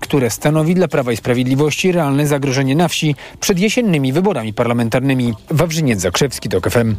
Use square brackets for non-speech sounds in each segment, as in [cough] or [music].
które stanowi dla Prawa i Sprawiedliwości realne zagrożenie na wsi przed jesiennymi wyborami parlamentarnymi. Wawrzyniec Zakrzewski, to FM.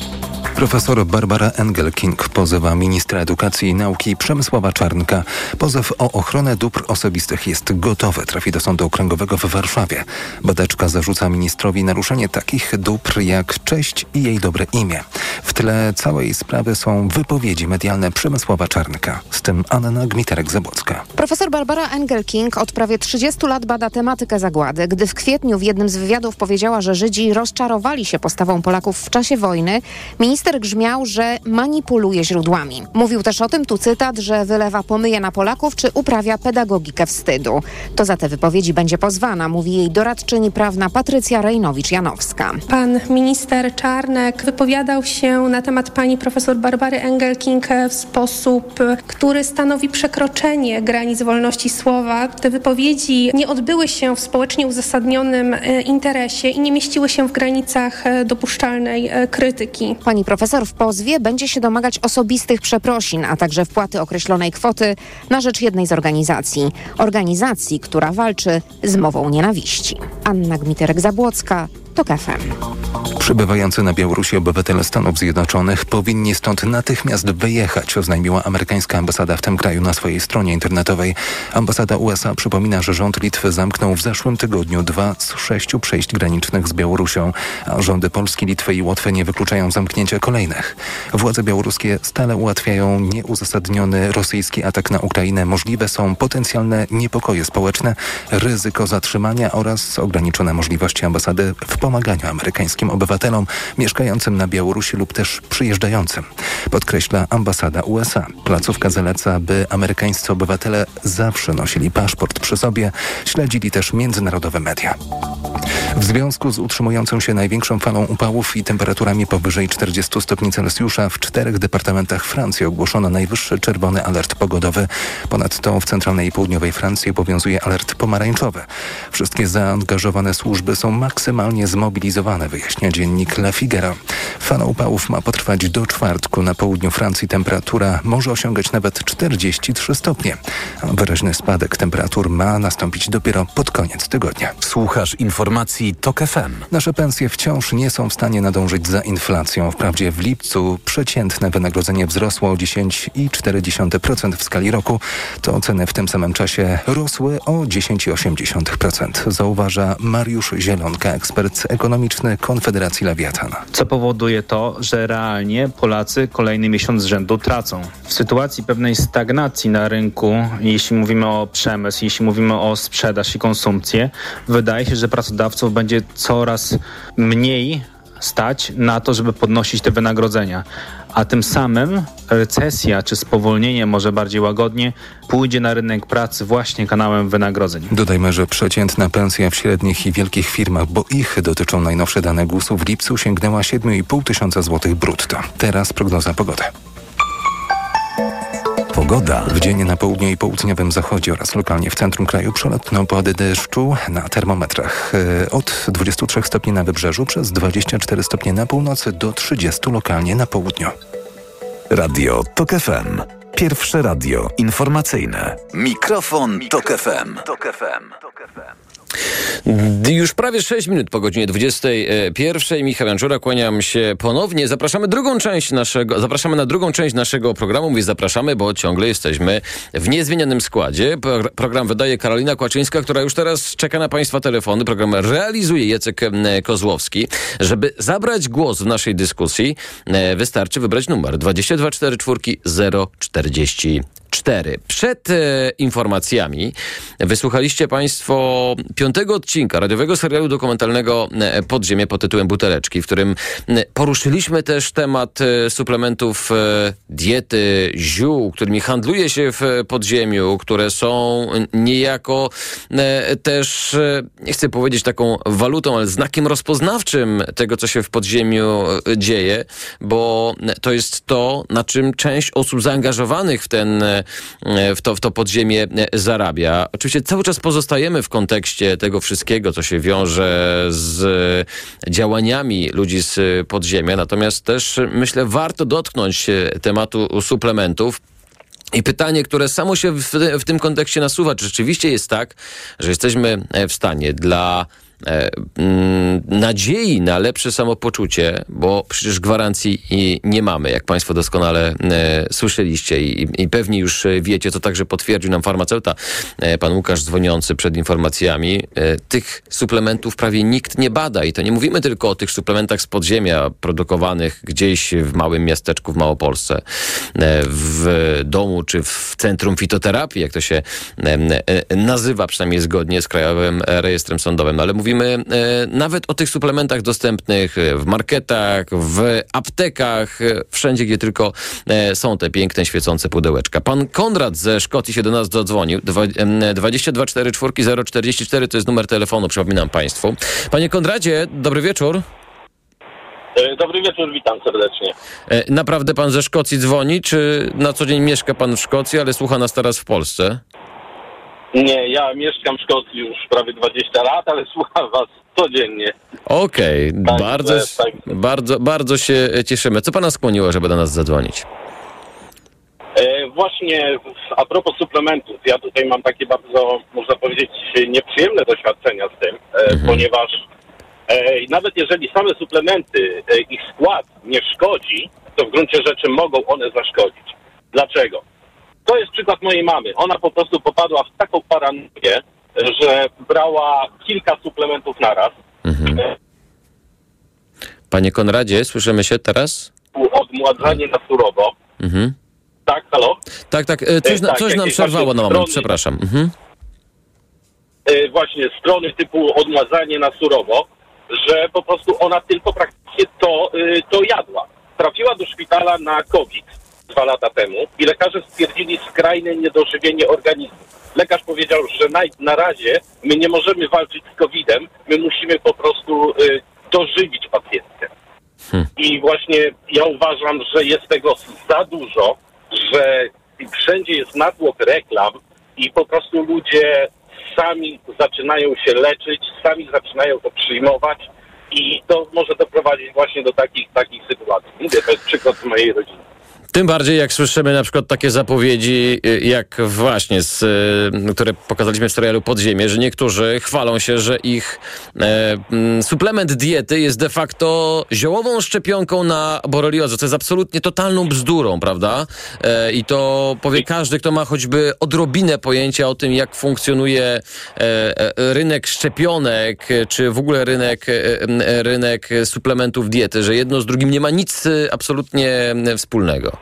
Profesor Barbara Engelking pozywa ministra edukacji i nauki Przemysława Czarnka. Pozew o ochronę dóbr osobistych jest gotowy. Trafi do Sądu Okręgowego w Warszawie. Badaczka zarzuca ministrowi naruszenie takich dóbr jak cześć i jej dobre imię. W tle całej sprawy są wypowiedzi medialne Przemysława Czarnka. Z tym Anna Gmiterek-Zabłocka. Profesor Barbara Engelking od prawie 30 lat bada tematykę zagłady. Gdy w kwietniu w jednym z wywiadów powiedziała, że Żydzi rozczarowali się postawą Polaków w czasie wojny, minister grzmiał, że manipuluje źródłami. Mówił też o tym, tu cytat, że wylewa pomyje na Polaków czy uprawia pedagogikę wstydu. To za te wypowiedzi będzie pozwana, mówi jej doradczyni prawna Patrycja Rejnowicz-Janowska. Pan minister Czarnek wypowiadał się na temat pani profesor Barbary Engelking w sposób, który stanowi przekroczenie granic wolności słowa. Te wypowiedzi nie odbyły się w społecznie uzasadnionym e, interesie i nie mieściły się w granicach e, dopuszczalnej e, krytyki. Pani profesor w pozwie będzie się domagać osobistych przeprosin, a także wpłaty określonej kwoty na rzecz jednej z organizacji. Organizacji, która walczy z mową nienawiści. Anna Gmiterek-Zabłocka, TOK FM. Przybywający na Białorusi obywatele Stanów Zjednoczonych powinni stąd natychmiast wyjechać, oznajmiła amerykańska ambasada w tym kraju na swojej stronie internetowej. Ambasada USA przypomina, że rząd Litwy zamknął w zeszłym tygodniu dwa z sześciu przejść granicznych z Białorusią, a rządy Polski, Litwy i Łotwy nie wykluczają zamknięcia kolejnych. Władze białoruskie stale ułatwiają nieuzasadniony rosyjski atak na Ukrainę. Możliwe są potencjalne niepokoje społeczne, ryzyko zatrzymania oraz ograniczone możliwości ambasady w pomaganiu amerykańskim obywatelom mieszkającym na Białorusi lub też przyjeżdżającym. Podkreśla ambasada USA. Placówka zaleca, by amerykańscy obywatele zawsze nosili paszport przy sobie, śledzili też międzynarodowe media. W związku z utrzymującą się największą falą upałów i temperaturami powyżej 40 stopni Celsjusza w czterech departamentach Francji ogłoszono najwyższy czerwony alert pogodowy. Ponadto w centralnej i południowej Francji obowiązuje alert pomarańczowy. Wszystkie zaangażowane służby są maksymalnie zmobilizowane, wyjaśnia dziennik Le Figaro. Fala upałów ma potrwać do czwartku. Na południu Francji temperatura może osiągać nawet 43 stopnie. A wyraźny spadek temperatur ma nastąpić dopiero pod koniec tygodnia. Słuchasz informacji TOK FM. Nasze pensje wciąż nie są w stanie nadążyć za inflacją. Wprawdzie w lipcu przeciętne wynagrodzenie wzrosło o 10,4% w skali roku, to ceny w tym samym czasie rosły o 10,8%. Zauważa Mariusz Zielonka, ekspert ekonomiczny Konfederacji Lewiatan. Co powoduje to, że realnie Polacy kolejny miesiąc z rzędu tracą. W sytuacji pewnej stagnacji na rynku, jeśli mówimy o przemysł, jeśli mówimy o sprzedaż i konsumpcję, wydaje się, że pracodawców będzie coraz mniej stać na to, żeby podnosić te wynagrodzenia. A tym samym recesja czy spowolnienie, może bardziej łagodnie, pójdzie na rynek pracy właśnie kanałem wynagrodzeń. Dodajmy, że przeciętna pensja w średnich i wielkich firmach, bo ich dotyczą najnowsze dane GUS-u, w lipcu sięgnęła 7,5 tysiąca złotych brutto. Teraz prognoza pogody. Pogoda. W dzień na południu i południowym zachodzie oraz lokalnie w centrum kraju przelotną opady deszczu na termometrach e, od 23 stopni na wybrzeżu przez 24 stopnie na północy do 30 lokalnie na południu. Radio TOK FM. Pierwsze radio informacyjne. Mikrofon, Tok FM. Już prawie 6 minut po godzinie 21. Michał Janczura, kłaniam się ponownie. Zapraszamy drugą część naszego, zapraszamy na drugą część naszego programu. Mówię zapraszamy, bo ciągle jesteśmy w niezmienionym składzie. Pro, program wydaje Karolina Kłaczyńska, która już teraz czeka na Państwa telefony. Program realizuje Jacek Kozłowski. Żeby zabrać głos w naszej dyskusji, wystarczy wybrać numer 2244 040. 4. Przed e, informacjami wysłuchaliście Państwo piątego odcinka radiowego serialu dokumentalnego e, Podziemie pod tytułem Buteleczki, w którym e, poruszyliśmy też temat e, suplementów e, diety, ziół, którymi handluje się w podziemiu, które są niejako e, też, nie chcę powiedzieć taką walutą, ale znakiem rozpoznawczym tego, co się w podziemiu dzieje, bo to jest to, na czym część osób zaangażowanych w ten w to, w to podziemie e, zarabia. Oczywiście cały czas pozostajemy w kontekście tego wszystkiego, co się wiąże z działaniami ludzi z podziemia, natomiast też myślę warto dotknąć tematu suplementów I pytanie, które samo się w, w tym kontekście nasuwa, czy rzeczywiście jest tak, że jesteśmy e, w stanie dla e, nadziei na lepsze samopoczucie, bo przecież gwarancji nie mamy, jak Państwo doskonale e, słyszeliście i, pewnie już wiecie, co także potwierdził nam farmaceuta, e, pan Łukasz dzwoniący przed informacjami. E, tych suplementów prawie nikt nie bada i to nie mówimy tylko o tych suplementach z podziemia produkowanych gdzieś w małym miasteczku w Małopolsce, e, w domu czy w centrum fitoterapii, jak to się e, e, nazywa, przynajmniej zgodnie z Krajowym Rejestrem Sądowym, ale mówimy e, nawet o tych suplementach dostępnych w marketach, w aptekach, e, wszędzie, gdzie tylko e, są te piękne, świecące pudełeczka. Pan Konrad ze Szkocji się do nas em, 22 44 044 to jest numer telefonu, przypominam Państwu. Panie Konradzie, dobry wieczór. E, Dobry wieczór, witam serdecznie. E, Naprawdę pan ze Szkocji dzwoni, czy na co dzień mieszka pan w Szkocji, ale słucha nas teraz w Polsce? Nie, ja mieszkam w Szkocji już prawie 20 lat, ale [laughs] słucham was codziennie. Okej, Tak, bardzo, tak, bardzo, bardzo się cieszymy. Co pana skłoniło, żeby do nas zadzwonić? E, właśnie a propos suplementów, ja tutaj mam takie bardzo, można powiedzieć, nieprzyjemne doświadczenia z tym, e, ponieważ e, nawet jeżeli same suplementy, e, ich skład nie szkodzi, to w gruncie rzeczy mogą one zaszkodzić. Dlaczego? To jest przykład mojej mamy. Ona po prostu popadła w taką paranoję, że brała kilka suplementów naraz. E, Panie Konradzie, słyszymy się teraz? Odmładzanie na surowo. Mhm. Tak, halo? Tak, tak, e, coś, E, tak, coś nam przerwało na moment, strony. przepraszam. Mhm. e, właśnie strony typu odmładzanie na surowo, że po prostu ona tylko praktycznie to, e, to jadła. Trafiła do szpitala na COVID dwa lata temu i lekarze stwierdzili skrajne niedożywienie organizmu. Lekarz powiedział, że na, na razie my nie możemy walczyć z COVID-em, my musimy po prostu e, dożywić pacjentkę. I właśnie ja uważam, że jest tego za dużo, że wszędzie jest natłok reklam i po prostu ludzie sami zaczynają się leczyć, sami zaczynają to przyjmować i to może doprowadzić właśnie do takich, takich sytuacji. Mówię, to jest przykład z mojej rodziny. Tym bardziej jak słyszymy na przykład takie zapowiedzi, y, jak właśnie, z, y, które pokazaliśmy w serialu Podziemie, że niektórzy chwalą się, że ich e, mm, suplement diety jest de facto ziołową szczepionką na boreliozę. To jest absolutnie totalną bzdurą, prawda? E, I to powie każdy, kto ma choćby odrobinę pojęcia o tym, jak funkcjonuje e, e, rynek szczepionek, czy w ogóle rynek, e, e, rynek suplementów diety, że jedno z drugim nie ma nic e, absolutnie wspólnego.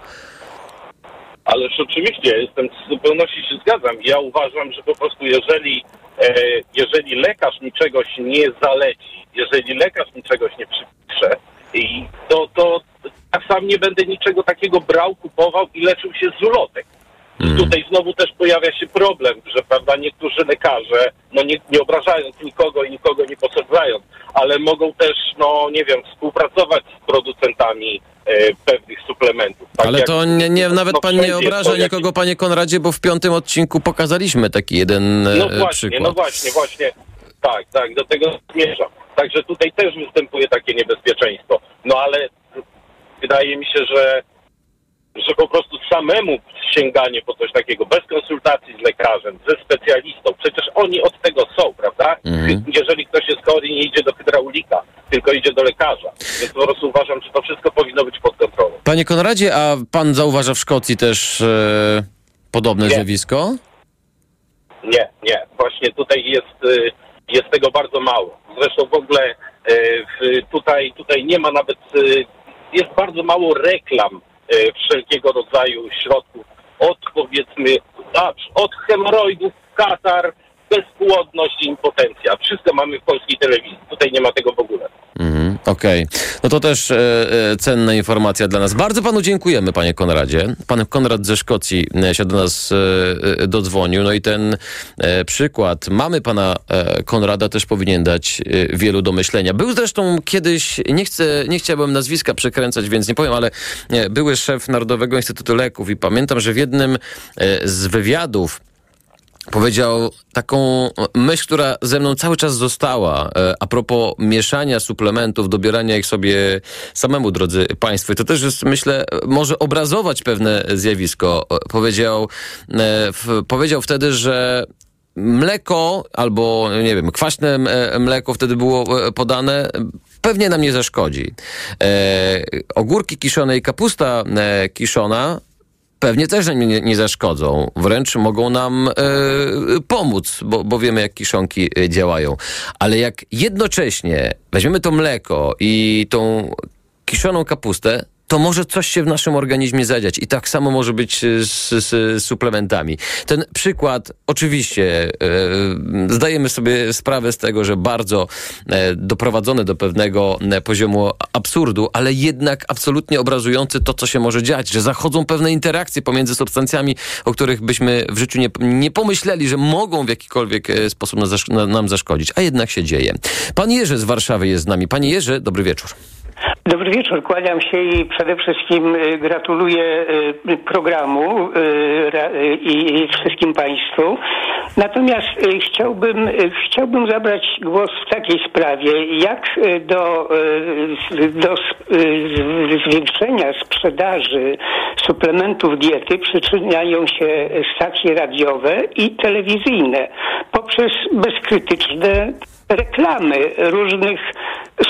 Ależ oczywiście, jestem w zupełności się zgadzam. Ja uważam, że po prostu jeżeli, e, jeżeli lekarz mi czegoś nie zaleci, jeżeli lekarz mi czegoś nie przypisze, i to, to ja sam nie będę niczego takiego brał, kupował i leczył się z ulotek. I tutaj znowu też pojawia się problem, że prawda, niektórzy lekarze, no nie, nie obrażając nikogo i nikogo nie posadzając, ale mogą też, no nie wiem, współpracować z producentami e, pewnych suplementów. Tak Ale to nie, nie, nawet no pan nie obraża nikogo, panie Konradzie, bo w piątym odcinku pokazaliśmy taki jeden e, No właśnie, przykład. no właśnie, właśnie. Tak, tak, do tego zmierzam. Także tutaj też występuje takie niebezpieczeństwo. No ale wydaje mi się, że, że po prostu samemu sięganie po coś takiego, bez konsultacji z lekarzem, ze specjalistą, przecież oni od tego są, prawda? Mhm. Jeżeli ktoś jest chory, nie idzie do hydraulika, tylko idzie do lekarza. Więc po prostu uważam, że to wszystko powinno być pod kontrolą. Panie Konradzie, a pan zauważa w Szkocji też e, podobne Nie. zjawisko? Nie, nie. Właśnie tutaj jest, y, jest tego bardzo mało. Zresztą w ogóle w- tutaj, tutaj nie ma nawet, jest bardzo mało reklam wszelkiego rodzaju środków. Od powiedzmy, od hemoroidów, katar, bezpłodność i impotencja. Wszystko mamy w polskiej telewizji. Tutaj nie ma tego w ogóle. Mhm, Okej. No to też e, e, cenna informacja dla nas. Bardzo panu dziękujemy, panie Konradzie. Pan Konrad ze Szkocji e, się do nas e, e, dodzwonił. No i ten e, przykład mamy pana Konrada też powinien dać wielu do myślenia. Był zresztą kiedyś, nie chcę, nie chciałbym nazwiska przekręcać, więc nie powiem, ale były szef Narodowego Instytutu Leków i pamiętam, że w jednym z wywiadów powiedział taką myśl, która ze mną cały czas została e, a propos mieszania suplementów, dobierania ich sobie samemu, drodzy Państwo. I to też jest, myślę, może obrazować pewne zjawisko. E, powiedział, e, powiedział wtedy, że mleko albo, nie wiem, kwaśne mleko wtedy było podane, pewnie nam nie zaszkodzi. E, ogórki kiszone i kapusta kiszona pewnie też nie, nie zaszkodzą. Wręcz mogą nam e, pomóc, bo, bo wiemy, jak kiszonki e, działają. Ale jak jednocześnie weźmiemy to mleko i tą kiszoną kapustę, to może coś się w naszym organizmie zadziać. I tak samo może być z, z suplementami. Ten przykład, oczywiście, e, zdajemy sobie sprawę z tego, że bardzo e, doprowadzony do pewnego e, poziomu absurdu, ale jednak absolutnie obrazujący to, co się może dziać, że zachodzą pewne interakcje pomiędzy substancjami, o których byśmy w życiu nie, nie pomyśleli, że mogą w jakikolwiek e, sposób na, nam zaszkodzić, a jednak się dzieje. Pan Jerzy z Warszawy jest z nami. Panie Jerzy, dobry wieczór. Dobry wieczór, kłaniam się i przede wszystkim y, gratuluję y, programu y, i wszystkim Państwu. Natomiast chciałbym, chciałbym zabrać głos w takiej sprawie, jak do, do zwiększenia sprzedaży suplementów diety przyczyniają się stacje radiowe i telewizyjne poprzez bezkrytyczne reklamy różnych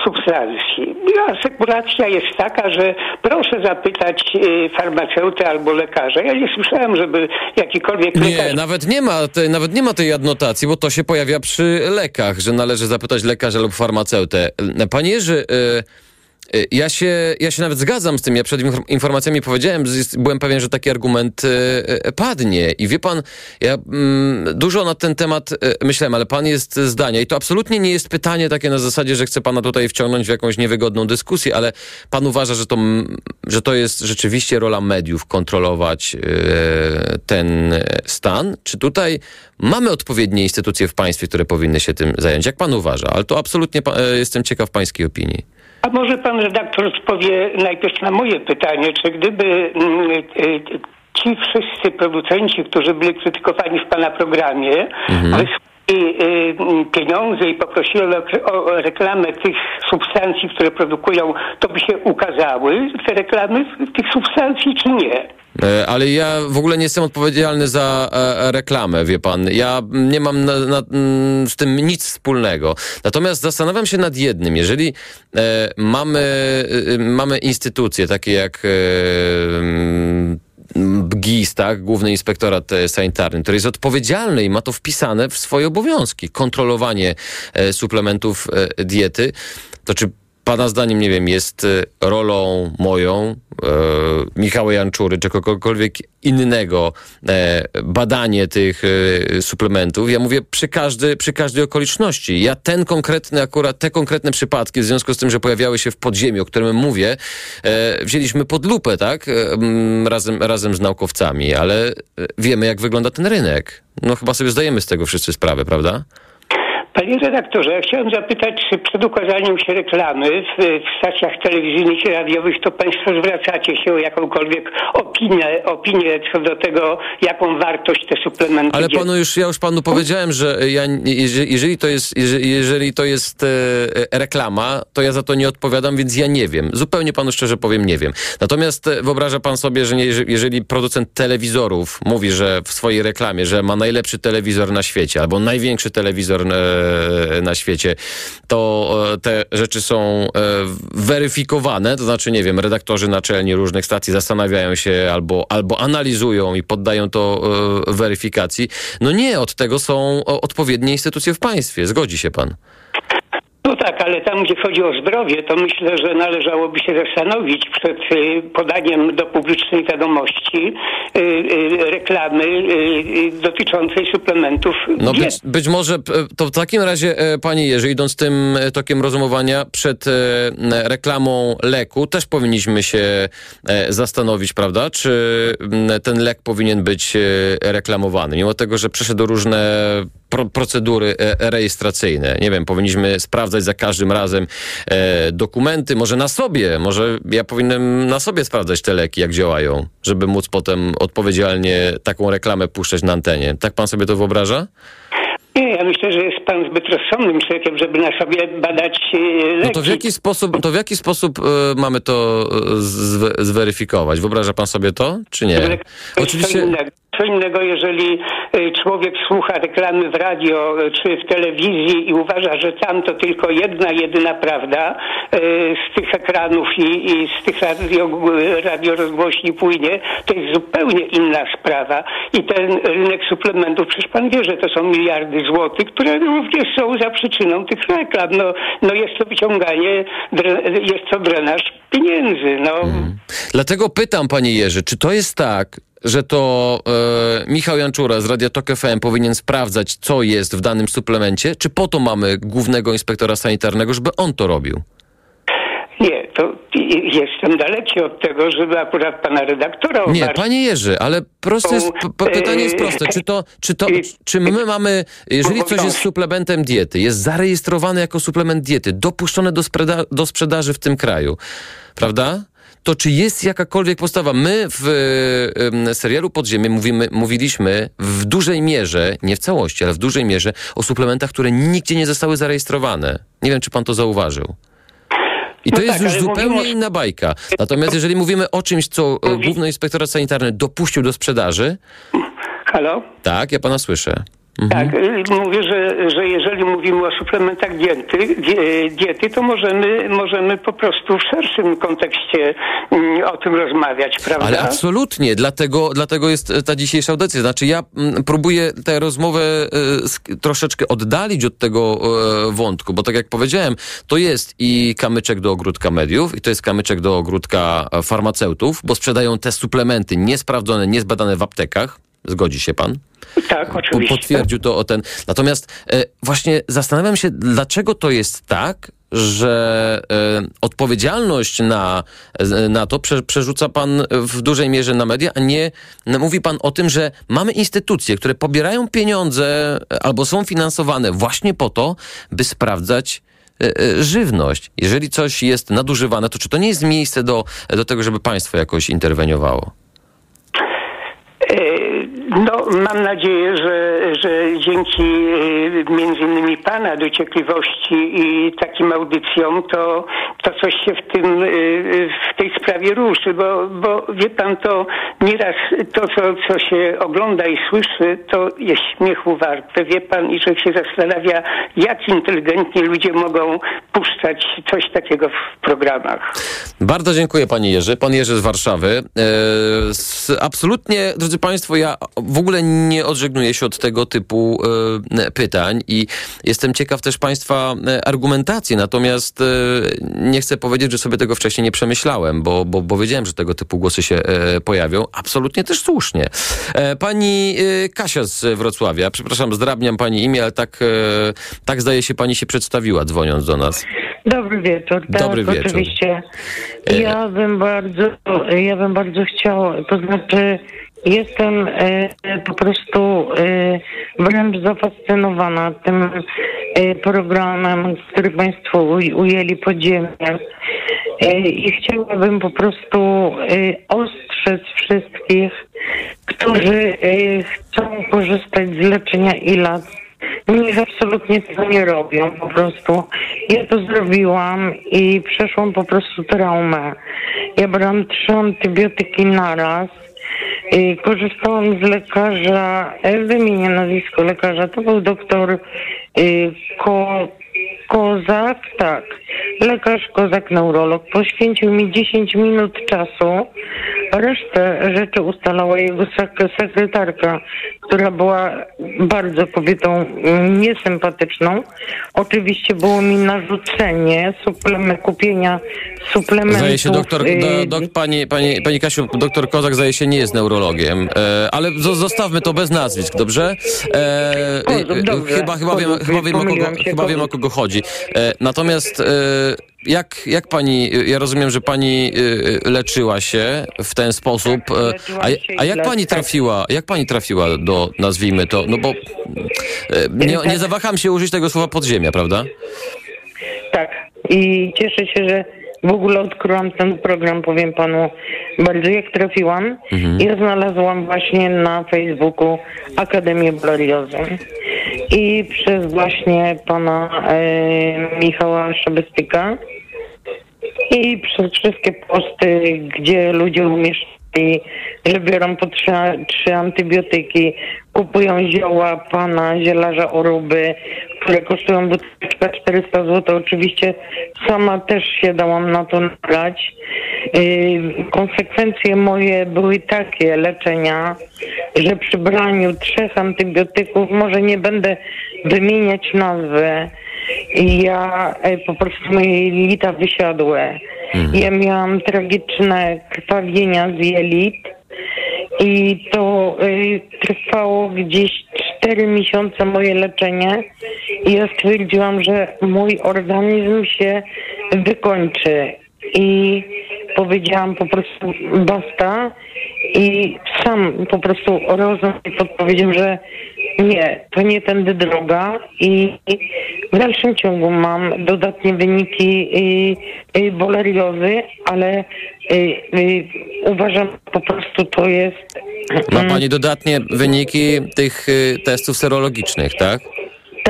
substancji. Asekuracja jest taka, że proszę zapytać y, farmaceutę albo lekarza. Ja nie słyszałem, żeby jakikolwiek nie, lekarz... nawet nie ma tej, nawet nie ma tej adnotacji, bo to się pojawia przy lekach, że należy zapytać lekarza lub farmaceutę. Panie Jerzy... Y, ja się, ja się nawet zgadzam z tym. Ja przed informacjami powiedziałem, byłem pewien, że taki argument y, y, padnie. I wie pan, ja mm, dużo na ten temat myślałem, ale pan jest zdania i to absolutnie nie jest pytanie takie na zasadzie, że chcę pana tutaj wciągnąć w jakąś niewygodną dyskusję, ale pan uważa, że to, że to jest rzeczywiście rola mediów kontrolować ten stan? Czy tutaj mamy odpowiednie instytucje w państwie, które powinny się tym zająć? Jak pan uważa? Ale to absolutnie jestem ciekaw pańskiej opinii. A może pan redaktor odpowie najpierw na moje pytanie, czy gdyby mm, y, ci wszyscy producenci, którzy byli krytykowani w pana programie, mhm. Y, pieniądze i poprosili o reklamę tych substancji, które produkują, to by się ukazały te reklamy tych substancji, czy nie? E, ale ja w ogóle nie jestem odpowiedzialny za e, reklamę, wie pan. Ja nie mam na, na, z tym nic wspólnego. Natomiast zastanawiam się nad jednym. Jeżeli e, mamy, e, mamy instytucje takie jak e, GIS, tak, Główny Inspektorat Sanitarny, który jest odpowiedzialny i ma to wpisane w swoje obowiązki, kontrolowanie e, suplementów e, diety, to czy Pana zdaniem, nie wiem, jest y, rolą moją, e, Michała Janczury, czy kogokolwiek innego e, badanie tych e, suplementów. Ja mówię przy, każdy, przy każdej okoliczności. Ja ten konkretny, akurat te konkretne przypadki, w związku z tym, że pojawiały się w podziemiu, o którym mówię, e, wzięliśmy pod lupę, tak? E, razem, razem z naukowcami, ale e, wiemy, jak wygląda ten rynek. No chyba sobie zdajemy z tego wszyscy sprawę, prawda? Panie redaktorze, ja chciałem zapytać, czy przed ukazaniem się reklamy w, w stacjach telewizyjnych i radiowych to Państwo zwracacie się o jakąkolwiek opinię, opinię co do tego, jaką wartość te suplementy Ale panu już, ja już panu powiedziałem, że ja, jeżeli to jest, jeżeli to jest e, reklama, to ja za to nie odpowiadam, więc ja nie wiem. Zupełnie panu szczerze powiem, nie wiem. Natomiast e, wyobraża pan sobie, że nie, jeżeli producent telewizorów mówi, że w swojej reklamie, że ma najlepszy telewizor na świecie, albo największy telewizor e, E, na świecie, to e, te rzeczy są e, weryfikowane, to znaczy, nie wiem, redaktorzy naczelni różnych stacji zastanawiają się albo, albo analizują i poddają to weryfikacji. No nie, od tego są odpowiednie instytucje w państwie. Zgodzi się pan. Tak, ale tam, gdzie chodzi o zdrowie, to myślę, że należałoby się zastanowić przed y, podaniem do publicznej wiadomości y, y, reklamy dotyczącej suplementów. No być, być, może to w takim razie, e, panie Jerzy, idąc tym e, tokiem rozumowania, przed e, reklamą leku też powinniśmy się zastanowić, prawda, czy ten lek powinien być reklamowany, mimo tego, że przeszedł różne pro procedury rejestracyjne. Nie wiem, powinniśmy sprawdzać za każdym razem e, dokumenty, może na sobie, może ja powinienem na sobie sprawdzać te leki, jak działają, żeby móc potem odpowiedzialnie taką reklamę puszczać na antenie. Tak pan sobie to wyobraża? Nie, ja myślę, że jest pan zbyt rozsądnym człowiekiem, żeby na sobie badać leki. No to w jaki sposób, to w jaki sposób e, mamy to e, zwe- zweryfikować? Wyobraża pan sobie to, czy nie? Jest Co innego, jeżeli y, człowiek słucha reklamy w radio y, czy w telewizji i uważa, że tam to tylko jedna, jedyna prawda y, z tych ekranów i, i z tych radio, radiorozgłośni płynie, to jest zupełnie inna sprawa. I ten rynek suplementów, przecież pan wie, że to są miliardy złotych, które również są za przyczyną tych reklam. No, no jest to wyciąganie, jest to drenaż pieniędzy. No. Hmm. Dlatego pytam, panie Jerzy, czy to jest tak, że to e, Michał Janczura z Radia Tok FM powinien sprawdzać, co jest w danym suplemencie, czy po to mamy głównego inspektora sanitarnego, żeby on to robił? Nie, to jestem daleki od tego, żeby akurat pana redaktora Nie, panie Jerzy, ale proste jest, pytanie jest proste. Czy to, czy to, czy my mamy, jeżeli coś jest suplementem diety, jest zarejestrowany jako suplement diety, dopuszczone do, spreda- do sprzedaży w tym kraju, prawda? To czy jest jakakolwiek postawa? My w y, serialu Podziemie mówimy, mówiliśmy w dużej mierze, nie w całości, ale w dużej mierze o suplementach, które nigdzie nie zostały zarejestrowane. Nie wiem, czy pan to zauważył. I to no jest tak, już zupełnie mówimy... inna bajka. Natomiast jeżeli mówimy o czymś, co Mówi... Główny Inspektorat Sanitarny dopuścił do sprzedaży... Halo? Tak, ja pana słyszę. Mhm. Tak, y, mówię, że, że jeżeli mówimy o suplementach diety, diety, to możemy, możemy po prostu w szerszym kontekście mm, o tym rozmawiać, prawda? Ale absolutnie, dlatego, dlatego jest ta dzisiejsza audycja. Znaczy ja mm, próbuję tę rozmowę y, troszeczkę oddalić od tego y, wątku, bo tak jak powiedziałem, to jest i kamyczek do ogródka mediów, i to jest kamyczek do ogródka farmaceutów, bo sprzedają te suplementy niesprawdzone, niezbadane w aptekach. Zgodzi się pan? Tak, oczywiście. Potwierdził to o ten. Natomiast e, właśnie zastanawiam się, dlaczego to jest tak, że e, odpowiedzialność na, na to prze, przerzuca pan w dużej mierze na media, a nie mówi pan o tym, że mamy instytucje, które pobierają pieniądze albo są finansowane właśnie po to, by sprawdzać e, e, żywność. Jeżeli coś jest nadużywane, to czy to nie jest miejsce do, do tego, żeby państwo jakoś interweniowało? eh, No, mam nadzieję, że, że dzięki y, między innymi Pana dociekliwości i takim audycjom, to, to coś się w tym, y, w tej sprawie ruszy, bo, bo wie Pan, to nieraz to, co, co się ogląda i słyszy, to jest śmiechu warte. Wie Pan, i człowiek się zastanawia, jak inteligentni ludzie mogą puszczać coś takiego w programach. Bardzo dziękuję Panie Jerzy. Pan Jerzy z Warszawy. E, absolutnie, drodzy Państwo, ja w ogóle nie odżegnuję się od tego typu e, pytań i jestem ciekaw też Państwa e, argumentacji, natomiast e, nie chcę powiedzieć, że sobie tego wcześniej nie przemyślałem, bo, bo, bo wiedziałem, że tego typu głosy się pojawią. Absolutnie też słusznie. Pani Kasia z Wrocławia, przepraszam, zdrabniam Pani imię, ale tak, tak zdaje się Pani się przedstawiła dzwoniąc do nas. Dobry wieczór. Tak, Dobry wieczór. Oczywiście. Ja bym bardzo, ja bym bardzo chciała, to znaczy Jestem e, po prostu e, wręcz zafascynowana tym e, programem, który Państwo ujęli podziemie. E, I chciałabym po prostu ostrzec wszystkich, którzy chcą korzystać z leczenia ILAC. Niech absolutnie tego nie robią po prostu. Ja to zrobiłam i przeszłam po prostu traumę. Ja brałam trzy antybiotyki naraz korzystałam z lekarza, wymienię nazwisko lekarza, to był doktor y, Ko, Kozak, tak, lekarz Kozak, neurolog. Poświęcił mi 10 minut czasu, resztę rzeczy ustalała jego sek- sekretarka, która była bardzo kobietą mm, niesympatyczną. Oczywiście było mi narzucenie suplemy, kupienia suplementów. Zdaje się doktor, do, do, pani, pani, pani Kasiu, doktor Kozak zdaje się nie jest neurologiem, e, ale zostawmy to bez nazwisk, dobrze? E, dobrze, chyba, chyba, wiem, chyba, wiem, o kogo, chyba wiem o kogo chodzi. E, natomiast e, jak, jak pani, ja rozumiem, że pani y, leczyła się w ten sposób, tak, a, a jak pani tak. trafiła, jak pani trafiła do, nazwijmy to, no bo y, nie, nie zawaham się użyć tego słowa podziemia, prawda? Tak. I cieszę się, że w ogóle odkryłam ten program, powiem panu bardzo jak trafiłam. Mhm. Ja znalazłam właśnie na Facebooku Akademię Blariozy. I przez właśnie pana e, Michała Szabestyka i przez wszystkie posty, gdzie ludzie umieszczali, biorą po trzy, trzy antybiotyki, kupują zioła pana zielarza Oruby, które kosztują buteleczka 400 zł. Oczywiście sama też się dałam na to nabrać. Yy, konsekwencje moje były takie leczenia, że przy braniu trzech antybiotyków, może nie będę wymieniać nazwy, ja e, po prostu moje jelita wysiadły. Ja miałam tragiczne krwawienia z jelit i to y, trwało gdzieś 4 miesiące moje leczenie i ja stwierdziłam, że mój organizm się wykończy i powiedziałam po prostu basta. I sam po prostu rozum mi podpowiedział, że nie, to nie tędy droga. I w dalszym ciągu mam dodatnie wyniki y, y, boleriozy, ale y, y, uważam po prostu to jest Ma mm, pani dodatnie wyniki tych y, testów serologicznych, tak?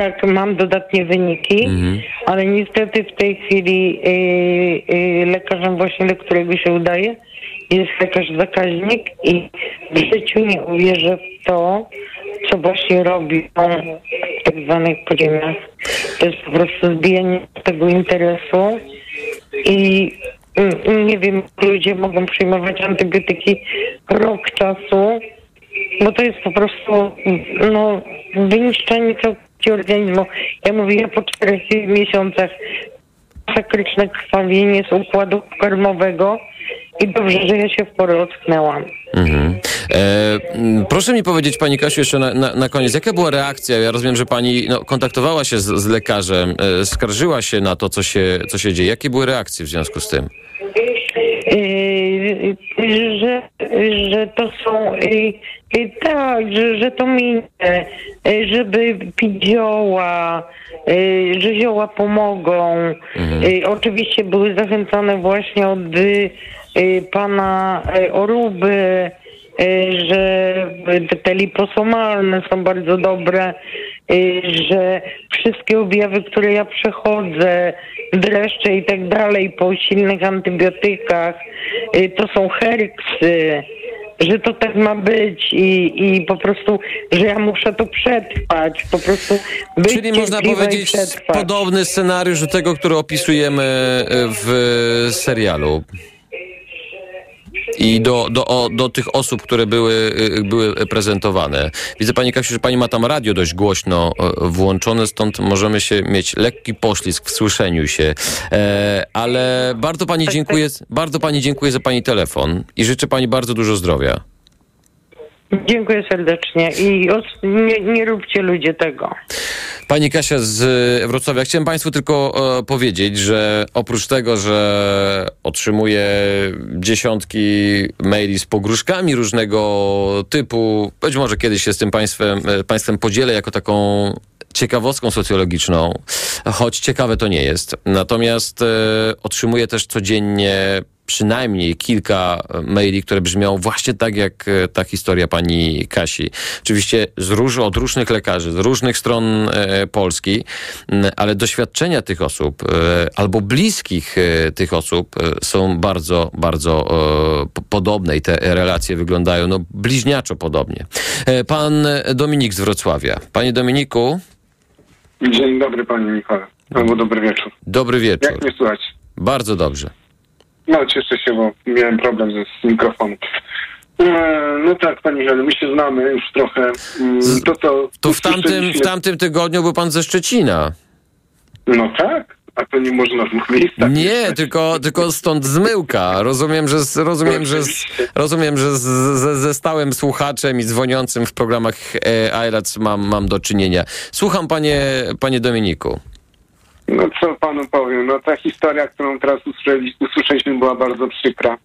tak, mam dodatnie wyniki, ale niestety w tej chwili y, y, lekarzem właśnie, do którego się udaje, jest lekarz zakaźnik i w życiu nie uwierzę w to, co właśnie robi on w tak zwanych podziemiach. To jest po prostu zbijanie tego interesu i mm, nie wiem, ludzie mogą przyjmować antybiotyki rok czasu, bo to jest po prostu no, wyniszczenie całkowicie organizmu. Ja mówię, po czterech miesiącach sakryczne krwawienie z układu karmowego i dobrze, że ja się w porę ocknęłam. Mhm. E, proszę mi powiedzieć, pani Kasiu, jeszcze na, na, na koniec, jaka była reakcja? Ja rozumiem, że pani no, kontaktowała się z, z lekarzem, e, skarżyła się na to, co się, co się dzieje. Jakie były reakcje w związku z tym? Yy, że, że to są tak, że, że to minę, żeby pić zioła, że zioła pomogą. Yy, oczywiście były zachęcane właśnie od yy, yy, pana yy, Oruby, że te liposomalne są bardzo dobre, yy, że wszystkie objawy, które ja przechodzę, dreszcze i tak dalej po silnych antybiotykach, y, to są herksy, że to tak ma być i, i po prostu, że ja muszę to przetrwać, po prostu być Czyli można powiedzieć podobny scenariusz do tego, który opisujemy w serialu. I do, do, o, do tych osób, które były, y, były prezentowane. Widzę, Pani Kasiu, że Pani ma tam radio dość głośno włączone, stąd możemy się mieć lekki poślizg w słyszeniu się. E, ale bardzo Pani dziękuję, bardzo Pani dziękuję za Pani telefon i życzę Pani bardzo dużo zdrowia. Dziękuję serdecznie i os- nie, nie róbcie ludzie tego. Pani Kasia z e, Wrocławia, chciałem Państwu tylko e, powiedzieć, że oprócz tego, że otrzymuję dziesiątki maili z pogróżkami różnego typu, być może kiedyś się z tym Państwem, e, państwem podzielę jako taką ciekawostką socjologiczną, choć ciekawe to nie jest. Natomiast e, otrzymuję też codziennie przynajmniej kilka e, maili, które brzmią właśnie tak jak e, ta historia pani Kasi. Oczywiście z róż, od różnych lekarzy, z różnych stron e, Polski, ale doświadczenia tych osób albo bliskich tych osób są bardzo, bardzo podobne i te relacje wyglądają no, bliźniaczo podobnie. Pan Dominik z Wrocławia. Panie Dominiku, Dzień dobry panie Michale. Albo dobry wieczór. dobry wieczór. Jak mnie słychać? Bardzo dobrze. No cieszę się, bo miałem problem ze z mikrofonem. E, No tak, panie Michale, my się znamy już trochę. Mm, Z- To, to, To w tamtym, w tamtym tygodniu był pan ze Szczecina. No tak, a to nie można w dwóch miejscach. Nie, tylko, tylko stąd zmyłka. Rozumiem, że z, rozumiem, że z, rozumiem, że z, ze, ze stałym słuchaczem i dzwoniącym w programach e, mam, mam do czynienia. Słucham panie, panie Dominiku. No co panu powiem, no ta historia, którą teraz usłyszeli, usłyszeliśmy była bardzo przykra.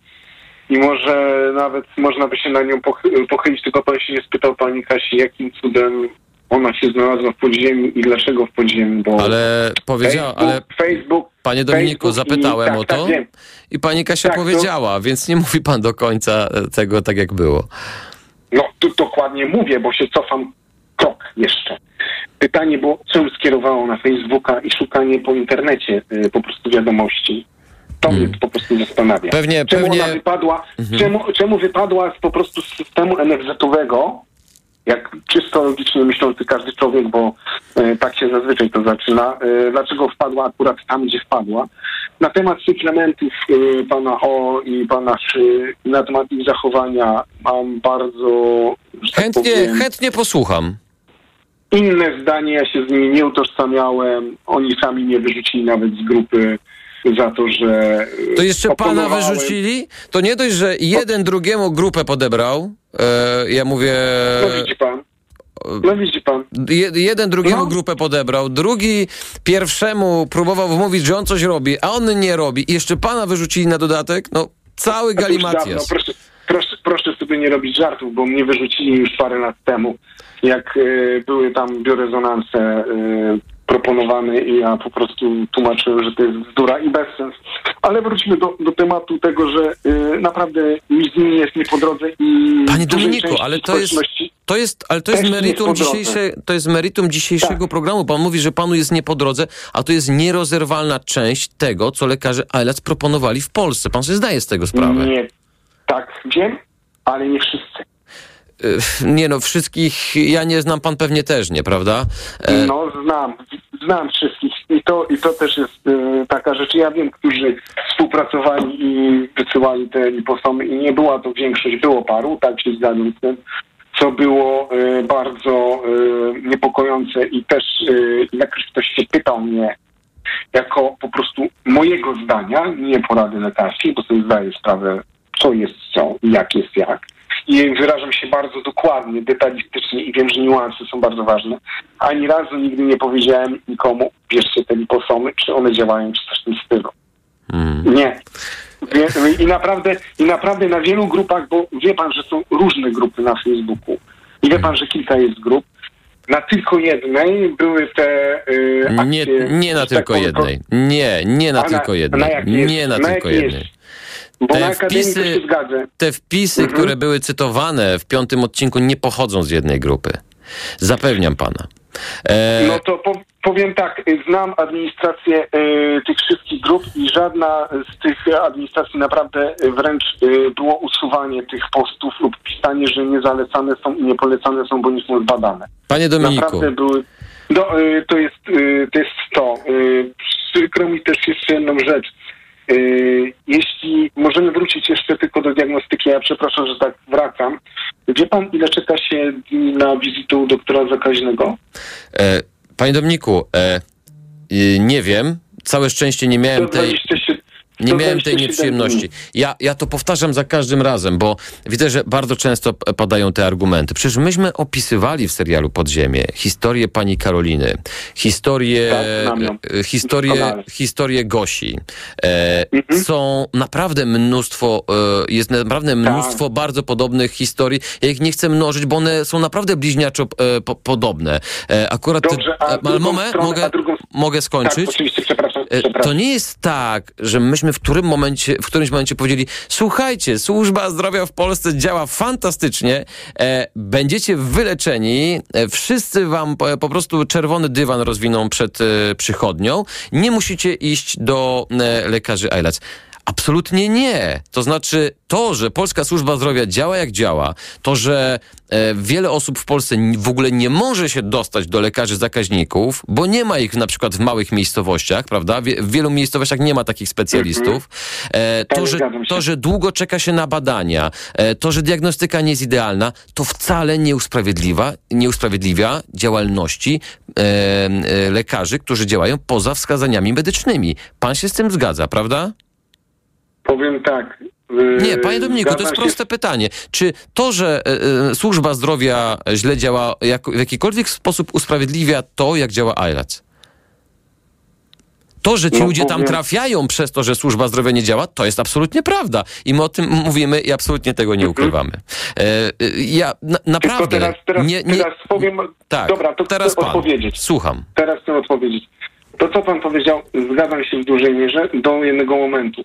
I może nawet można by się na nią pochy- pochylić, tylko pan się nie spytał pani Kasi, jakim cudem ona się znalazła w podziemiu i dlaczego w podziemiu, bo Ale powiedział, ale Facebook Panie Dominiku, Facebook i- zapytałem tak, o to tak, i pani Kasia Tak, to- powiedziała, więc nie mówi pan do końca e, tego tak, jak było. No, tu dokładnie mówię, bo się cofam krok jeszcze. Pytanie było, co ją skierowało na Facebooka i szukanie po internecie y, po prostu wiadomości. To mnie po prostu zastanawia. Pewnie- czemu pewnie- ona wypadła, Mhm. czemu, czemu wypadła z, po prostu z systemu NFZ-owego, jak czysto logicznie myślący każdy człowiek, bo e, tak się zazwyczaj to zaczyna. E, dlaczego wpadła akurat tam, gdzie wpadła? Na temat suplementów e, pana O i pana Szy, na temat ich zachowania mam bardzo tak Chętnie, powiem, chętnie posłucham. Inne zdanie. Ja się z nimi nie utożsamiałem. Oni sami mnie wyrzucili nawet z grupy za to, że To jeszcze pana wyrzucili? To nie dość, że jeden drugiemu grupę podebrał. E, ja mówię. No widzi pan. No widzi pan. Je, jeden drugiemu No. grupę podebrał, drugi pierwszemu próbował wmówić, że on coś robi, a on nie robi. I jeszcze pana wyrzucili na dodatek? No, cały dawno, galimatias. proszę, proszę sobie nie robić żartów, bo mnie wyrzucili już parę lat temu, jak e, były tam biorezonanse e, proponowane i ja po prostu tłumaczyłem, że to jest bzdura i bezsens. Ale wróćmy do, do tematu tego, że e, naprawdę mi z nimi jest nie po drodze i Panie Dominiku, ale to jest, to jest, ale to jest meritum dzisiejsze, to jest meritum dzisiejszego Tak. programu. Pan mówi, że panu jest nie po drodze, a to jest nierozerwalna część tego, co lekarze ALS proponowali w Polsce. Pan sobie zdaje z tego sprawę. Nie, tak, wiem, ale nie wszyscy. Y, Nie no, wszystkich, ja nie znam, pan pewnie też nie, prawda? E, No, znam, znam wszystkich i to, i to też jest e, taka rzecz. Ja wiem, którzy współpracowali i wysyłali te liposomy i nie była to większość, było paru, tak się zgadzam z tym, co było e, bardzo e, niepokojące i też e, jak ktoś się pytał mnie jako po prostu mojego zdania, nie porady lekarskiej, bo sobie zdaję sprawę, co jest co i jak jest jak. I wyrażam się bardzo dokładnie, detalistycznie i wiem, że niuanse są bardzo ważne. Ani razu nigdy nie powiedziałem nikomu, bierzcie te liposomy, czy one działają, czy coś w tym stylu. Nie. Wie, I naprawdę, I naprawdę na wielu grupach, bo wie pan, że są różne grupy na Facebooku. I wie pan, że kilka jest grup. Na tylko jednej były te y, Nie, akcje, nie na że tak tylko powiem, jednej. Nie, nie na na- tylko na jednej. Nie na Na tylko jednej. Bo Te na Akademii wpisy- się zgadzę. Te wpisy, Mhm. które były cytowane w piątym odcinku, nie pochodzą z jednej grupy. Zapewniam pana. E, No to po, powiem tak, y, znam administrację y, tych wszystkich grup i żadna z tych administracji naprawdę y, wręcz y, było usuwanie tych postów lub pisanie, że nie zalecane są i nie polecane są, bo nie są zbadane. panie Dominiku, Naprawdę były. No, y, to, jest, y, to jest to. Y, przykro mi też jeszcze jedną rzecz. Y, jeśli możemy wrócić jeszcze tylko do diagnostyki, ja przepraszam, że tak wracam. Wie pan, ile czeka się na wizytę u doktora zakaźnego? e, panie Dominiku, e, y, nie wiem. Całe szczęście nie miałem tej, 127 nie miałem tej 127 nieprzyjemności. Ja, ja to powtarzam za każdym razem, bo widzę, że bardzo często padają te argumenty. Przecież myśmy opisywali w serialu Podziemie historię pani Karoliny, historię, Tak, e, historię, historię Gosi. E, Mhm. Są naprawdę mnóstwo, e, jest naprawdę Tak. mnóstwo bardzo podobnych historii. Ja ich nie chcę mnożyć, bo one są naprawdę bliźniaczo e, po, podobne. E, akurat, Dobrze, a e, ale drugą moment, mogę, a mogę Tak, skończyć? oczywiście, przepraszam. To nie jest tak, że myśmy w którym momencie, w którymś momencie powiedzieli, słuchajcie, służba zdrowia w Polsce działa fantastycznie, e, będziecie wyleczeni, e, wszyscy wam po, po prostu czerwony dywan rozwiną przed e, przychodnią, nie musicie iść do e, lekarzy ALS. Absolutnie nie. To znaczy to, że polska służba zdrowia działa jak działa, to, że e, wiele osób w Polsce w ogóle nie może się dostać do lekarzy zakaźników, bo nie ma ich na przykład w małych miejscowościach, prawda? Wie, w wielu miejscowościach nie ma takich specjalistów. E, to, że, to, że długo czeka się na badania, e, to, że diagnostyka nie jest idealna, to wcale nie usprawiedliwia, nie usprawiedliwia działalności e, e, lekarzy, którzy działają poza wskazaniami medycznymi. Pan się z tym zgadza, prawda? Powiem tak. y, Nie, panie Dominiku, to jest proste pytanie. Czy to, że e, służba zdrowia źle działa, jak, w jakikolwiek sposób usprawiedliwia to, jak działa ALAC? To, że ci No, ludzie tam powiem- trafiają przez to, że służba zdrowia nie działa, to jest absolutnie prawda. I my o tym mówimy i absolutnie tego nie ukrywamy. E, ja na, naprawdę teraz, teraz, nie, nie, teraz powiem... tak, Dobra, to teraz chcę pan. odpowiedzieć. Słucham. Teraz chcę odpowiedzieć. to co pan powiedział, zgadzam się w dużej mierze do jednego momentu.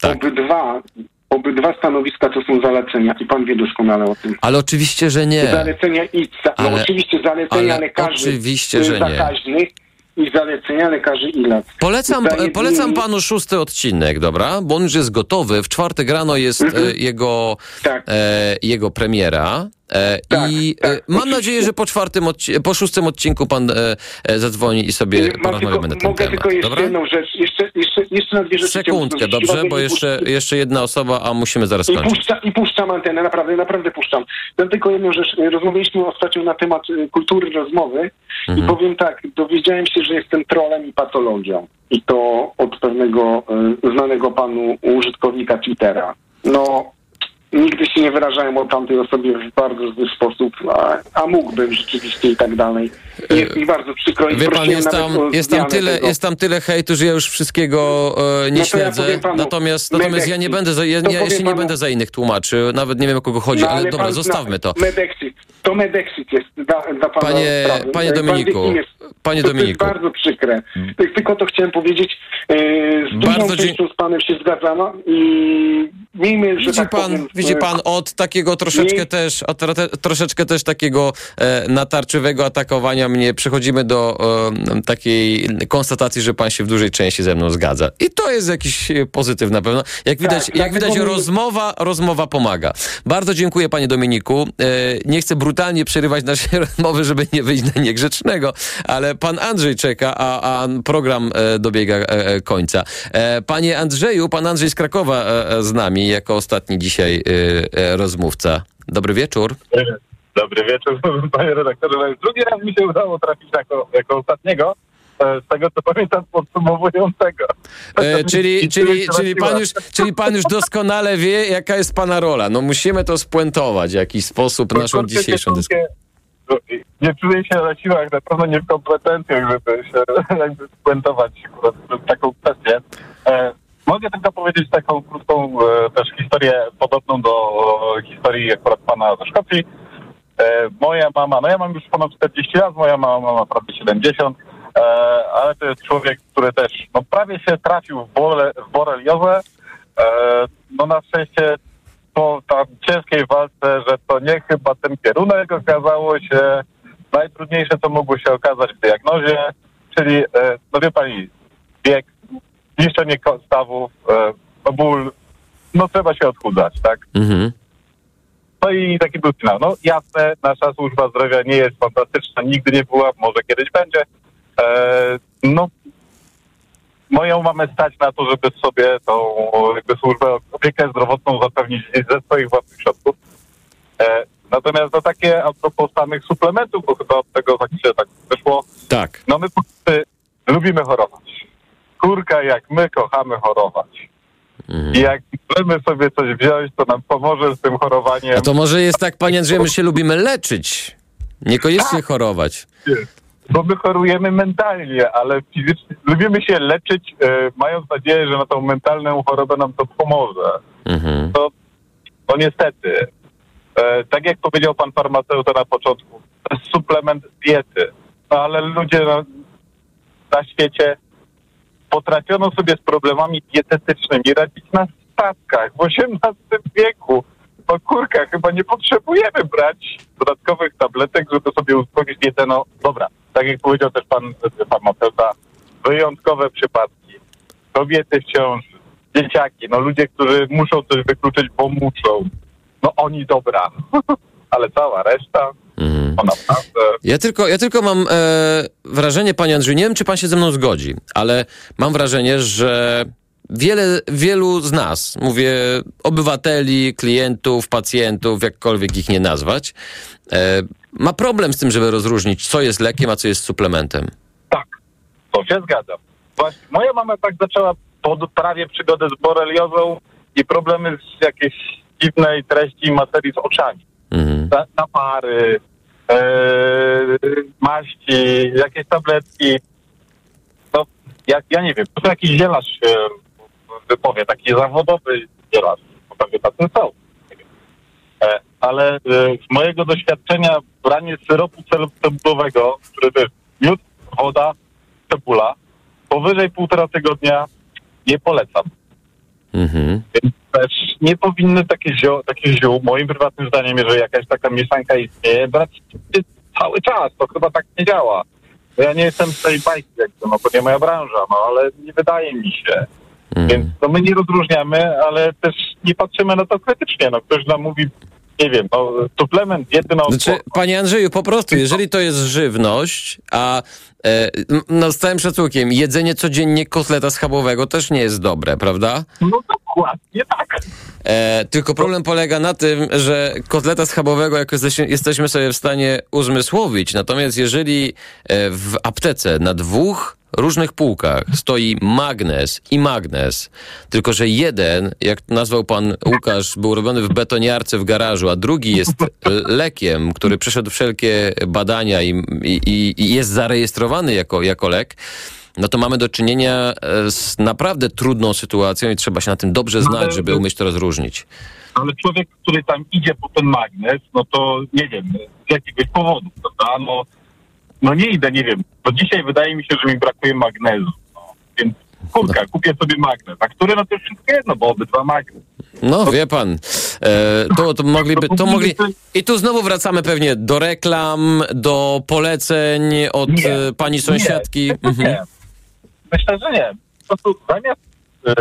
Tak. Obydwa, obydwa stanowiska to są zalecenia i pan wie doskonale o tym. Ale oczywiście, że nie. Zalecenia i za, no Ale- oczywiście zalecenia ale lekarzy oczywiście, y, że nie. zakaźnych i zalecenia lekarzy i lat. Polecam, Zdaje polecam panu szósty odcinek, dobra? Bo on już jest gotowy. W czwartek rano jest Mhm. e, jego, Tak. e, jego premiera. E, Tak, I tak, e, mam oczywiście. nadzieję, że po czwartym, odci- po szóstym odcinku pan e, e, zadzwoni i sobie Mam porozmawiamy tylko, na ten mogę temat. tylko jeszcze Dobra? jedną rzecz, jeszcze, jeszcze, jeszcze na dwie rzeczy. Sekundkę, dobrze? Bo jeszcze, jeszcze jedna osoba, a musimy zaraz I, kończyć. puszcza, I puszczam antenę, naprawdę, naprawdę puszczam. Dam tylko jedną rzecz. Rozmawialiśmy ostatnio na temat kultury rozmowy Mhm. i powiem tak, dowiedziałem się, że jestem trolem i patologią. I to od pewnego y, znanego panu użytkownika Twittera. No, nigdy się nie wyrażałem o tamtej osobie w bardzo zły sposób, a, a mógłbym rzeczywiście i tak dalej. Jest mi bardzo przykro i Wie pan, jest tam, jest tam, tyle, tego. jest tam tyle hejtu, że ja już wszystkiego e, nie No ja śledzę. powiem panu, natomiast natomiast ja nie będę za, ja, ja, ja się nie będę za innych tłumaczył. Nawet nie wiem o kogo chodzi, No, ale, dobra, pan zostawmy zna to. Medexit. To Medexit jest dla, dla pana Panie- sprawy. panie Pan Dominiku, kim jest. panie to, Dominiku. To jest bardzo przykre. Ty- Tylko to chciałem powiedzieć. Yy, z Bardzo dużą dzie- częścią z panem się zgadzam i miejmy, że Widzi tak pan, powiem... widzi pan od takiego troszeczkę Nie- też, od tro, troszeczkę też takiego e, natarczywego atakowania mnie przechodzimy do e, takiej konstatacji, że pan się w dużej części ze mną zgadza. I to jest jakiś e, pozytyw na pewno. Jak widać, jak dlatego widać rozmowa, rozmowa pomaga. Bardzo dziękuję panie Dominiku. E, nie chcę brutalnie przerywać naszej [laughs] rozmowy, żeby nie wyjść na niegrzecznego, ale pan Andrzej czeka, a, a program e, dobiega e, końca. Panie Andrzeju, pan Andrzej z Krakowa z nami jako ostatni dzisiaj rozmówca. Dobry wieczór. Dobry wieczór, [laughs] panie redaktorze. No już Drugi raz mi się udało trafić jako, jako ostatniego. e, Z tego co pamiętam podsumowującego. E, czyli, czyli, czyli, pan już, czyli pan już doskonale wie, jaka jest pana rola. No musimy to spuentować w jakiś sposób naszą Kurczę, dzisiejszą dyskusję. Nie czuję się na siłach, na pewno nie w kompetencjach, żeby się [laughs] jakby spuentować taką kwestię. E, mogę tylko powiedzieć taką krótką e, też historię podobną do historii akurat pana ze Szkocji. E, moja mama, no ja mam już ponad 40 lat, moja mama ma prawie 70, e, ale to jest człowiek, który też no, prawie się trafił w, bole, w boreliozę. No na szczęście po tam ciężkiej walce, że to nie chyba ten kierunek okazało się najtrudniejsze, co mogło się okazać w diagnozie, czyli, no wie pani, bieg, niszczenie stawów, e, ból, no trzeba się odchudzać, tak? Mhm. No i taki był finał. No jasne, nasza służba zdrowia nie jest fantastyczna, nigdy nie była, może kiedyś będzie. E, no, moją mamę stać na to, żeby sobie tą jakby służbę, opiekę zdrowotną zapewnić ze swoich własnych środków. E, natomiast no takie a propos samych suplementów, bo chyba od tego tak się tak wyszło, Tak. no my lubimy chorować. Kurka, jak my kochamy chorować. Mhm. I jak możemy sobie coś wziąć, to nam pomoże z tym chorowaniem. A to może jest tak, panie Andrzeju, my się lubimy leczyć, niekoniecznie chorować. Bo my chorujemy mentalnie, ale fizycznie lubimy się leczyć, e, mając nadzieję, że na tą mentalną chorobę nam to pomoże. Mhm. To, no niestety, e, tak jak powiedział pan farmaceuta na początku, to jest suplement diety. No ale ludzie na, na świecie potrafiono sobie z problemami dietetycznymi radzić na statkach w XVIII wieku. No kurka, chyba nie potrzebujemy brać dodatkowych tabletek, żeby sobie uspokoić dietę. No dobra, tak jak powiedział też pan farmaceuta, wyjątkowe przypadki. Kobiety w ciąży, dzieciaki, no ludzie, którzy muszą coś wykluczyć, bo muszą. No oni dobra, [laughs] ale cała reszta, Mhm. to naprawdę... Ja tylko, ja tylko mam e, wrażenie, panie Andrzeju, nie wiem, czy pan się ze mną zgodzi, ale mam wrażenie, że wiele, wielu z nas, mówię obywateli, klientów, pacjentów, jakkolwiek ich nie nazwać, e, ma problem z tym, żeby rozróżnić, co jest lekiem, a co jest suplementem. Tak, to się zgadzam. Właśnie moja mama tak zaczęła po prawie przygodę z boreliozą i problemy z jakiejś dziwnej treści materii z oczami. Mhm. Na, napary, e, maści, jakieś tabletki. No, ja, ja nie wiem, to jakiś zielarz się wypowie, taki zawodowy zielarz, bo pewnie tacy są. E, ale e, z mojego doświadczenia branie syropu cebulowego, który jest miód, woda, cebula, powyżej półtora tygodnia nie polecam. Mhm. Więc też nie powinny takie, zio, takie ziół, moim prywatnym zdaniem, jeżeli jakaś taka mieszanka istnieje, brać cały czas. To chyba tak nie działa. Ja nie jestem z tej bajki, jakby, no to nie moja branża, no ale nie wydaje mi się. Więc no, my nie rozróżniamy, ale też nie patrzymy na to krytycznie. No, ktoś nam mówi, nie wiem, no, suplement diety na Znaczy, panie Andrzeju, po prostu, jeżeli to jest żywność, a e, no z całym szacunkiem, jedzenie codziennie kotleta schabowego też nie jest dobre, prawda? No dokładnie tak. E, tylko problem polega na tym, że kotleta schabowego jesteśmy, jesteśmy sobie w stanie uzmysłowić, natomiast jeżeli e, w aptece na dwóch różnych półkach stoi magnes i magnes, tylko że jeden, jak nazwał pan Łukasz, był robiony w betoniarce w garażu, a drugi jest lekiem, który przeszedł wszelkie badania i, i, i jest zarejestrowany jako, jako lek, no to mamy do czynienia e, z naprawdę trudną sytuacją i trzeba się na tym dobrze znać, żeby umieć to rozróżnić. Ale człowiek, który tam idzie po ten magnes, no to nie wiem, z jakiegoś powodu, prawda? No, no nie idę, nie wiem. Bo dzisiaj wydaje mi się, że mi brakuje magnezu. No, więc kurka, kupię sobie magnes. A który no to już wszystko jedno, bo obydwa magnes. No, wie pan, e, to, to mogliby, to mogli... I tu znowu wracamy pewnie do reklam, do poleceń od Nie, e, pani sąsiadki. Nie, Mhm. nie. Myślę, że nie. Po prostu zamiast e,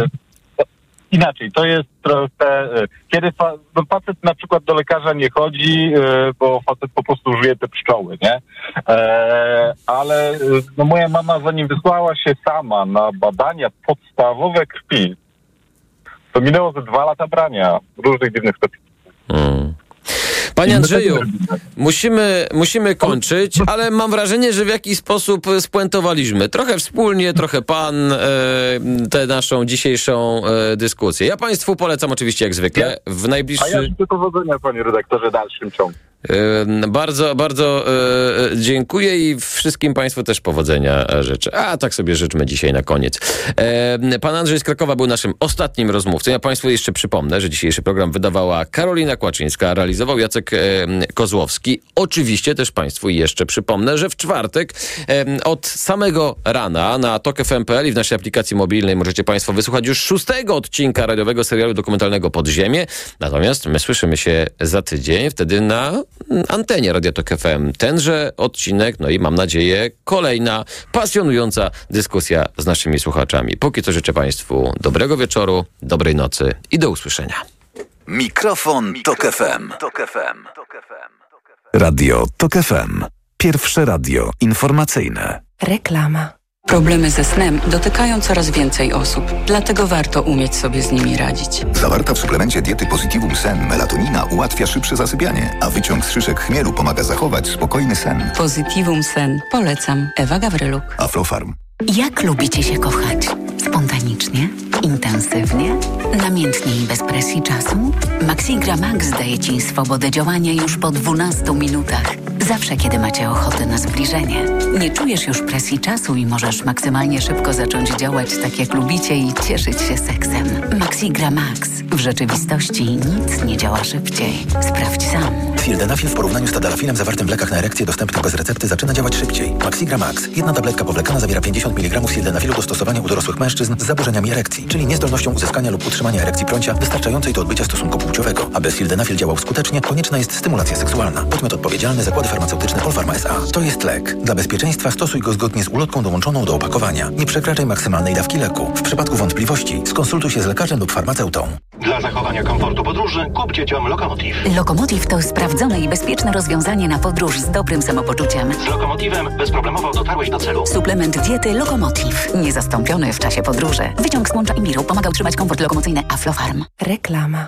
inaczej, to jest trochę, e, kiedy fa, no facet na przykład do lekarza nie chodzi, e, bo facet po prostu żyje te pszczoły, nie? E, ale no moja mama zanim wysłała się sama na badania podstawowe krwi, to minęło ze dwa lata brania różnych dziwnych specyfików. Mm. Panie Andrzeju, musimy, musimy kończyć, ale mam wrażenie, że w jakiś sposób spuentowaliśmy. Trochę wspólnie, trochę pan, e, tę naszą dzisiejszą e, dyskusję. Ja państwu polecam oczywiście jak zwykle w A ja najbliższy... życzę powodzenia, panie redaktorze, dalszym ciągu. Bardzo, bardzo e, dziękuję i wszystkim Państwu też powodzenia e, życzę. A tak sobie życzmy dzisiaj na koniec. Pan Andrzej z Krakowa był naszym ostatnim rozmówcą. Ja Państwu jeszcze przypomnę, że dzisiejszy program wydawała Karolina Kłaczyńska, realizował Jacek Kozłowski. Oczywiście też Państwu jeszcze przypomnę, że w czwartek od samego rana na TokFM.pl i w naszej aplikacji mobilnej możecie Państwo wysłuchać już szóstego odcinka radiowego serialu dokumentalnego Podziemie. Natomiast my słyszymy się za tydzień, wtedy na antenie Radio Tok FM. Tenże odcinek, no i mam nadzieję kolejna pasjonująca dyskusja z naszymi słuchaczami. Póki co życzę Państwu dobrego wieczoru, dobrej nocy i do usłyszenia. Mikrofon, Tok FM. Radio Tok FM. Pierwsze radio informacyjne. Reklama. Problemy ze snem dotykają coraz więcej osób, dlatego warto umieć sobie z nimi radzić. Zawarta w suplemencie diety Positivum Sen melatonina ułatwia szybsze zasypianie, a wyciąg z szyszek chmielu pomaga zachować spokojny sen. Positivum Sen. Polecam. Ewa Gawryluk. Aflofarm. Jak lubicie się kochać? Spontanicznie? Intensywnie? Namiętnie i bez presji czasu? Maxigra Max daje Ci swobodę działania już po 12 minutach. Zawsze, kiedy macie ochotę na zbliżenie. Nie czujesz już presji czasu i możesz maksymalnie szybko zacząć działać tak, jak lubicie i cieszyć się seksem. Maxigra Max. W rzeczywistości nic nie działa szybciej. Sprawdź sam. Sildenafil w porównaniu z tadalafilem zawartym w lekach na erekcję dostępnych bez recepty zaczyna działać szybciej. Maxigra Max. Jedna tabletka powlekana zawiera 50 mg sildenafilu do stosowania u dorosłych mężczyzn z zaburzeniami erekcji, czyli niezdolnością uzyskania lub utrzymania erekcji prącia wystarczającej do odbycia stosunku płciowego. Aby sildenafil działał skutecznie, konieczna jest stymulacja seksualna. Podmiot odpowiedzialny zakłady farmaceutyczne Polpharma S.A. To jest lek. Dla bezpieczeństwa stosuj go zgodnie z ulotką dołączoną do opakowania. Nie przekraczaj maksymalnej dawki leku. W przypadku wątpliwości skonsultuj się z lekarzem lub farmaceutą. Dla zachowania komfortu podróży kup dzieciom Lokomotiv. Lokomotiv to sprawdzone i bezpieczne rozwiązanie na podróż z dobrym samopoczuciem. Z Lokomotivem bezproblemowo dotarłeś do celu. Suplement diety Lokomotiv. Niezastąpiony w czasie podróży. Wyciąg z mącza i miru pomaga utrzymać komfort lokomocyjny Aflofarm. Reklama.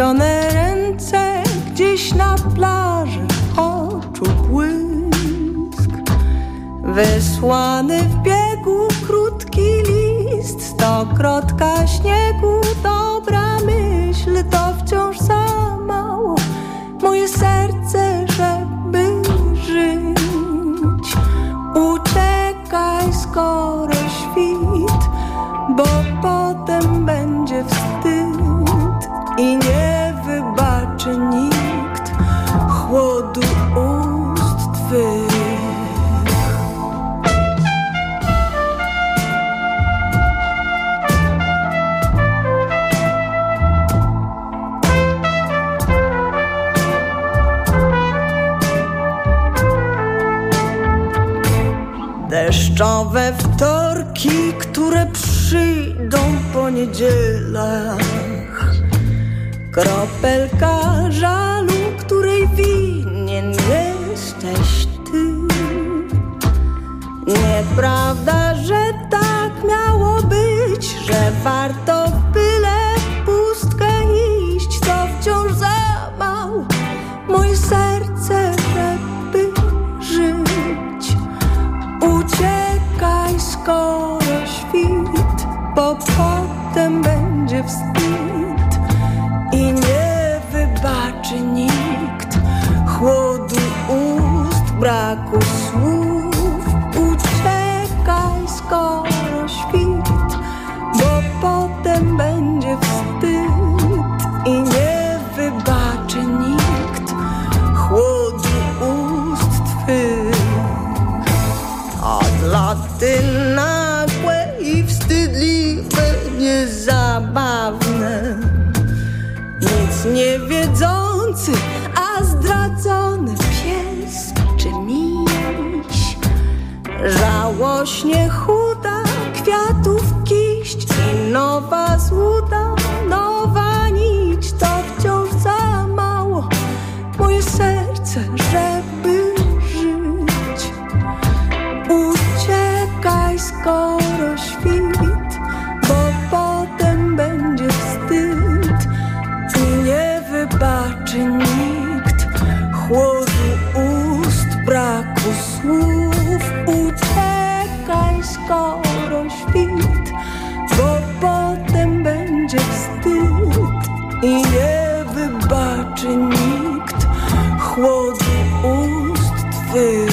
Splecione ręce gdzieś na plaży oczu błysk. Wysłany w biegu krótki list Stokrotka śniegu. Dobra myśl to wciąż za mało. Me nowe wtorki, które przyjdą po niedzielach. Kropelka żalu, której winien jesteś vu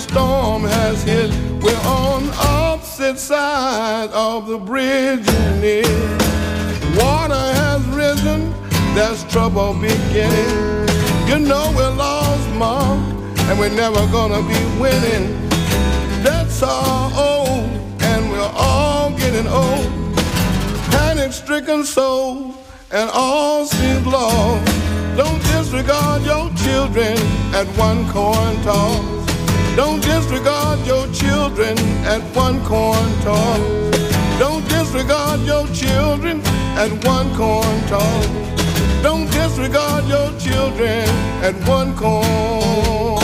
storm has hit. We're on opposite sides of the bridge you need. Water has risen, there's trouble beginning. You know we're lost, Ma, and we're never gonna be winning. That's our old, and we're all getting old. Panic stricken souls, and all seems lost. Don't disregard your children at one coin toss. Don't disregard your children at one coin toss. Don't disregard your children at one coin toss. Don't disregard your children at one coin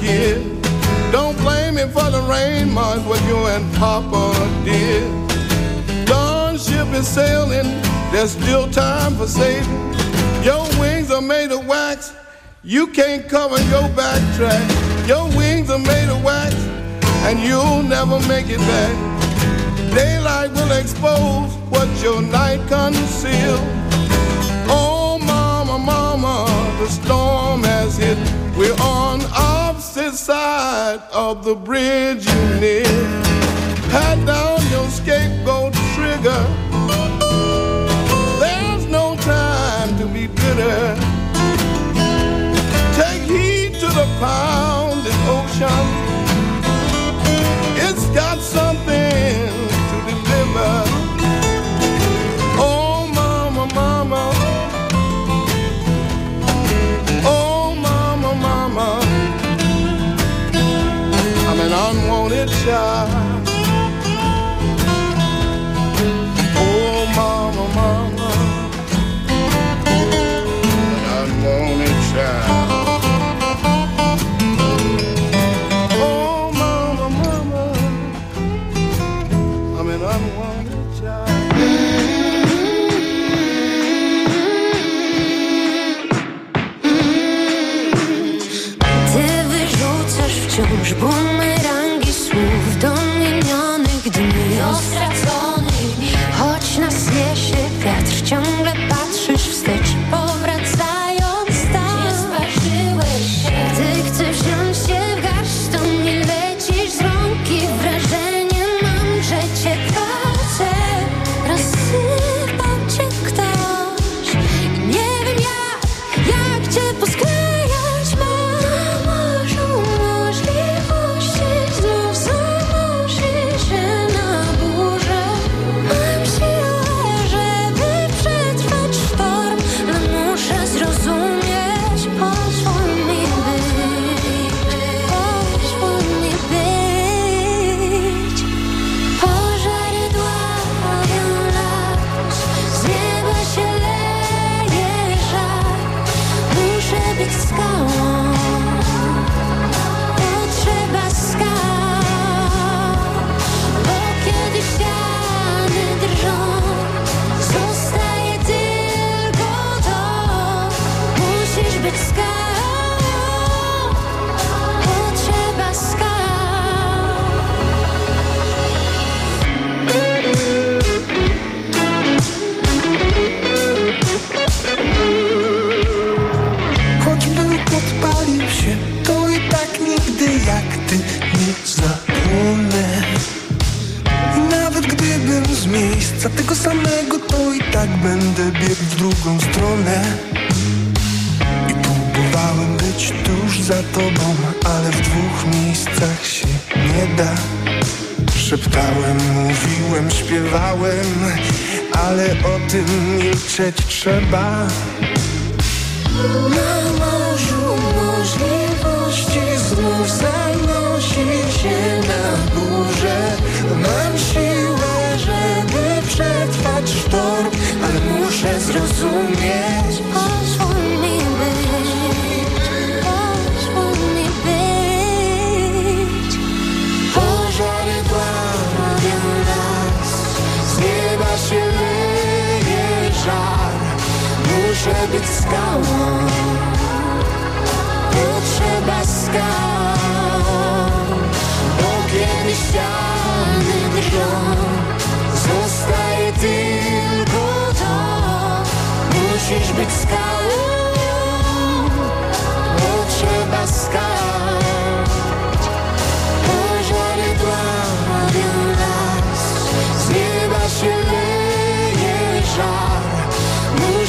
kid? Don't blame me for the rain, Ma, it's what you and Papa did. Dawn ship is sailing, there's still time for saving. Your wings are made of wax, you can't cover your backtrack. Your wings are made of wax, and you'll never make it back. Daylight will expose what your night concealed. Oh, mama, mama, the storm has hit. We're on opposite side of the bridge you need. Pat down your scapegoat trigger. There's no time to be bitter. Take heed to the pounding ocean. It's got something Georgia. zanosi się na górze. Mam siłę, żeby przetrwać sztorm, ale muszę zrozumieć. Pozwól mi być, pozwól mi być. Pożary plamią nas, z nieba się leje. Muszę być skałą, potrzeba skał.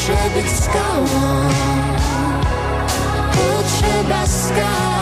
Лучше без скал, лучше без скал.